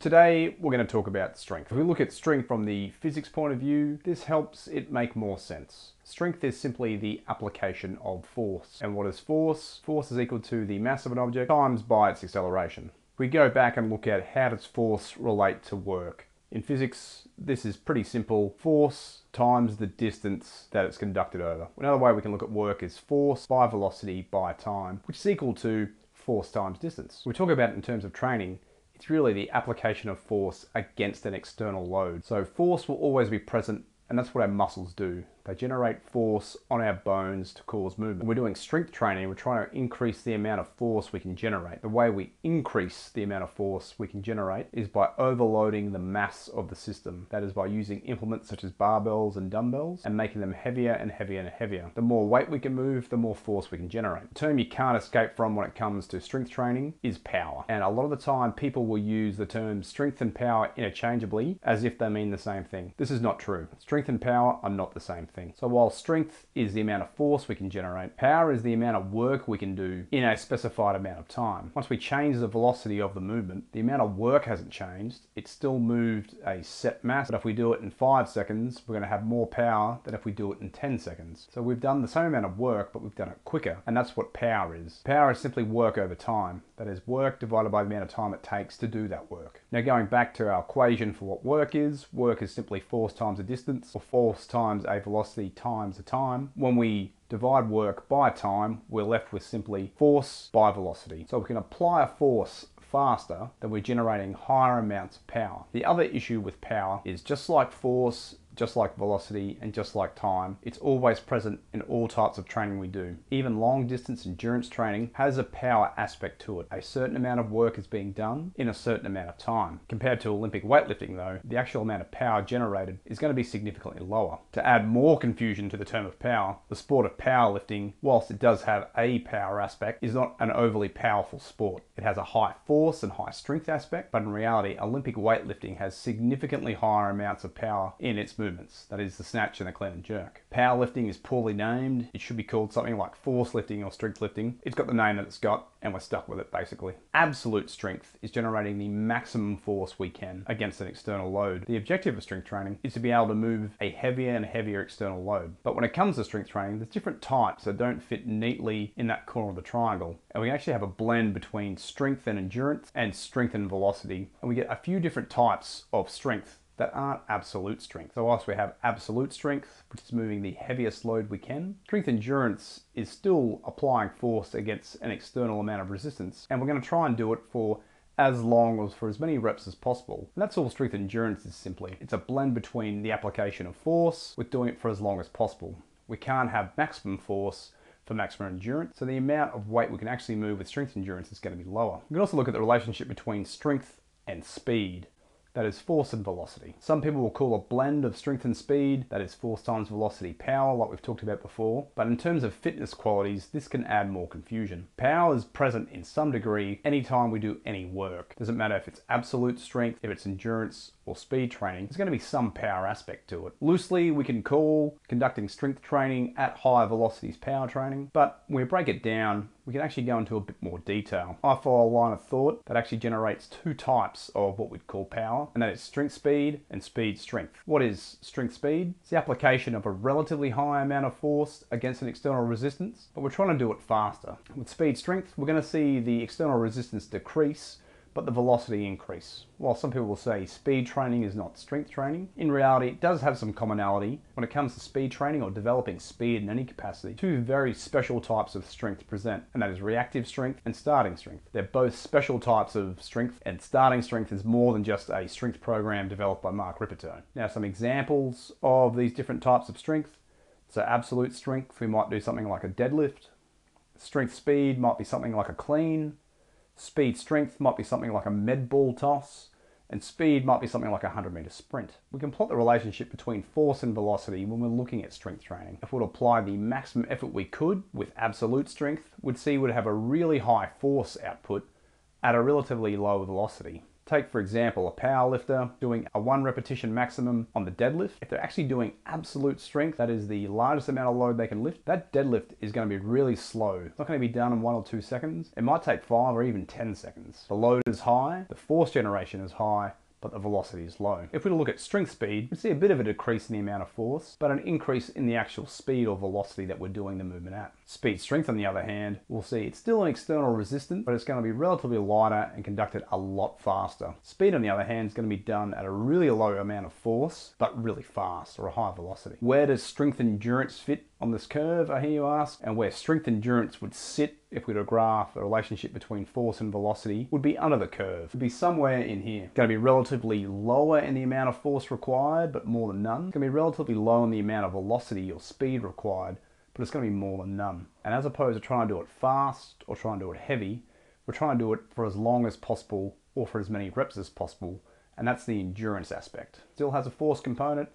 Today, we're going to talk about strength. If we look at strength from the physics point of view, this helps it make more sense. Strength is simply the application of force. And what is force? Force is equal to the mass of an object times by its acceleration. We go back and look at how does force relate to work. In physics, this is pretty simple. Force times the distance that it's conducted over. Another way we can look at work is force by velocity by time, which is equal to force times distance. We talk about it in terms of training it's really the application of force against an external load. So force will always be present and that's what our muscles do. They generate force on our bones to cause movement. When we're doing strength training, we're trying to increase the amount of force we can generate. The way we increase the amount of force we can generate is by overloading the mass of the system. That is by using implements such as barbells and dumbbells and making them heavier and heavier and heavier. The more weight we can move, the more force we can generate. The term you can't escape from when it comes to strength training is power. And a lot of the time people will use the term strength and power interchangeably as if they mean the same thing. This is not true. Strength and power are not the same thing. So while strength is the amount of force we can generate, power is the amount of work we can do in a specified amount of time. Once we change the velocity of the movement, the amount of work hasn't changed. It's still moved a set mass, but if we do it in five seconds, we're going to have more power than if we do it in 10 seconds. So we've done the same amount of work, but we've done it quicker. And that's what power is. Power is simply work over time. That is work divided by the amount of time it takes to do that work. Now going back to our equation for what work is, work is simply force times a distance or force times a velocity velocity times the time. When we divide work by time, we're left with simply force by velocity. So we can apply a force faster, then we're generating higher amounts of power. The other issue with power is just like force, just like velocity and just like time, it's always present in all types of training we do. Even long distance endurance training has a power aspect to it. A certain amount of work is being done in a certain amount of time. Compared to Olympic weightlifting though, the actual amount of power generated is going to be significantly lower. To add more confusion to the term of power, the sport of powerlifting, whilst it does have a power aspect, is not an overly powerful sport. It has a high force and high strength aspect, but in reality, Olympic weightlifting has significantly higher amounts of power in its movement movements, that is the snatch and the clean and jerk. Powerlifting is poorly named. It should be called something like force lifting or strength lifting. It's got the name that it's got and we're stuck with it basically. Absolute strength is generating the maximum force we can against an external load. The objective of strength training is to be able to move a heavier and heavier external load. But when it comes to strength training, there's different types that don't fit neatly in that corner of the triangle. And we actually have a blend between strength and endurance and strength and velocity. And we get a few different types of strength that aren't absolute strength. So whilst we have absolute strength, which is moving the heaviest load we can, strength endurance is still applying force against an external amount of resistance. And we're to try and do it for as long as for as many reps as possible. And that's all strength endurance is simply. It's a blend between the application of force with doing it for as long as possible. We can't have maximum force for maximum endurance, so the amount of weight we can actually move with strength endurance is going to be lower. We can also look at the relationship between strength and speed that is force and velocity. Some people will call a blend of strength and speed, that is force times velocity power, like we've talked about before. But in terms of fitness qualities, this can add more confusion. Power is present in some degree anytime we do any work. Doesn't matter if it's absolute strength, if it's endurance, or speed training, there's going to be some power aspect to it. Loosely, we can call conducting strength training at higher velocities power training, but when we break it down, we can actually go into a bit more detail. I follow a line of thought that actually generates two types of what we'd call power, and that is strength speed and speed strength. What is strength speed? It's the application of a relatively high amount of force against an external resistance, but we're trying to do it faster. With speed strength, we're going to see the external resistance decrease but the velocity increase. While some people will say speed training is not strength training, in reality it does have some commonality when it comes to speed training or developing speed in any capacity. Two very special types of strength present, and that is reactive strength and starting strength. They're both special types of strength, and starting strength is more than just a strength program developed by Mark Rippetoe. Now some examples of these different types of strength. So absolute strength, we might do something like a deadlift. Strength speed might be something like a clean. Speed strength might be something like a med ball toss, and speed might be something like a 100 meter sprint. We can plot the relationship between force and velocity when we're looking at strength training. If we'd apply the maximum effort we could with absolute strength, we'd see we'd have a really high force output at a relatively low velocity. Take, for example, a power lifter doing a one repetition maximum on the deadlift. If they're actually doing absolute strength, that is the largest amount of load they can lift, that deadlift is going to be really slow. It's not going to be done in one or two seconds. It might take five or even 10 seconds. The load is high, the force generation is high, but the velocity is low. If we look at strength speed, we see a bit of a decrease in the amount of force, but an increase in the actual speed or velocity that we're doing the movement at. Speed strength, on the other hand, we'll see it's still an external resistance, but it's going to be relatively lighter and conducted a lot faster. Speed, on the other hand, is going to be done at a really low amount of force, but really fast or a high velocity. Where does strength endurance fit on this curve, I hear you ask, and where strength endurance would sit if we were to graph the relationship between force and velocity would be under the curve. It would be somewhere in here. It's going to be relatively lower in the amount of force required, but more than none. It's going to be relatively low in the amount of velocity or speed required, but it's going to be more than none. And as opposed to trying to do it fast or trying to do it heavy, we're trying to do it for as long as possible or for as many reps as possible. And that's the endurance aspect. Still has a force component,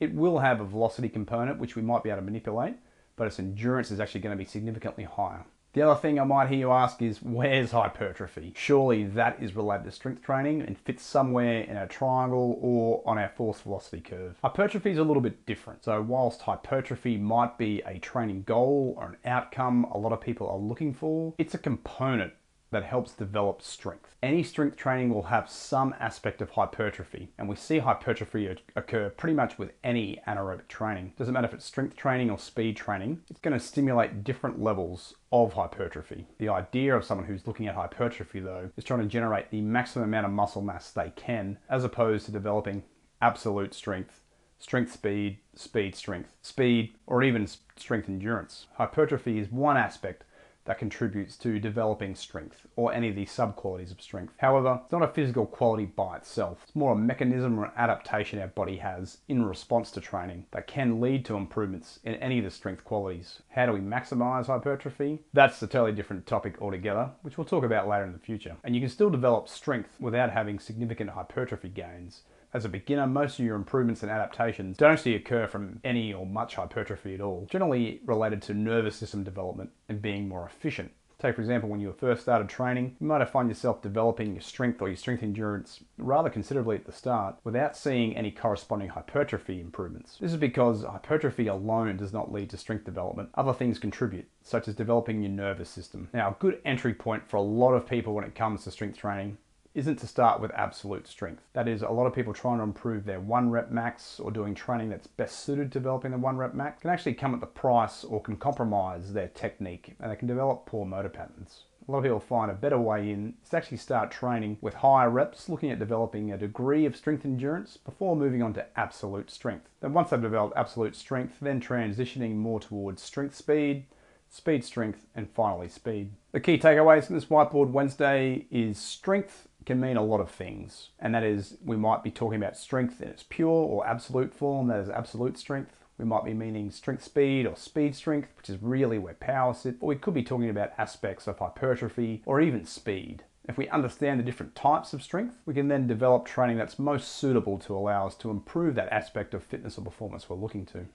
it will have a velocity component, which we might be able to manipulate, but its endurance is actually going to be significantly higher. The other thing I might hear you ask is, where's hypertrophy? Surely that is related to strength training and fits somewhere in a triangle or on our force velocity curve. Hypertrophy is a little bit different. So whilst hypertrophy might be a training goal or an outcome a lot of people are looking for, it's a component that helps develop strength. Any strength training will have some aspect of hypertrophy, and we see hypertrophy occur pretty much with any anaerobic training. Doesn't matter if it's strength training or speed training, it's going to stimulate different levels of hypertrophy. The idea of someone who's looking at hypertrophy, though, is trying to generate the maximum amount of muscle mass they can, as opposed to developing absolute strength strength speed, speed strength, speed, or even strength endurance. Hypertrophy is one aspect that contributes to developing strength or any of the sub-qualities of strength. However, it's not a physical quality by itself. It's more a mechanism or an adaptation our body has in response to training that can lead to improvements in any of the strength qualities. How do we maximize hypertrophy? That's a totally different topic altogether, which we'll talk about later in the future. And you can still develop strength without having significant hypertrophy gains as a beginner, most of your improvements and adaptations don't actually occur from any or much hypertrophy at all, generally related to nervous system development and being more efficient. Take, for example, when you first started training, you might have found yourself developing your strength or your strength endurance rather considerably at the start without seeing any corresponding hypertrophy improvements. This is because hypertrophy alone does not lead to strength development. Other things contribute, such as developing your nervous system. Now, a good entry point for a lot of people when it comes to strength training isn't to start with absolute strength. That is, a lot of people trying to improve their one rep max or doing training that's best suited to developing the one rep max can actually come at the price or can compromise their technique and they can develop poor motor patterns. A lot of people find a better way in is to actually start training with higher reps, looking at developing a degree of strength endurance before moving on to absolute strength. Then once they've developed absolute strength, then transitioning more towards strength speed, speed strength, and finally speed. The key takeaways from this Whiteboard Wednesday is strength can mean a lot of things. And that is, we might be talking about strength in its pure or absolute form, that is absolute strength. We might be meaning strength speed or speed strength, which is really where power sits. Or we could be talking about aspects of hypertrophy or even speed. If we understand the different types of strength, we can then develop training that's most suitable to allow us to improve that aspect of fitness or performance we're looking to.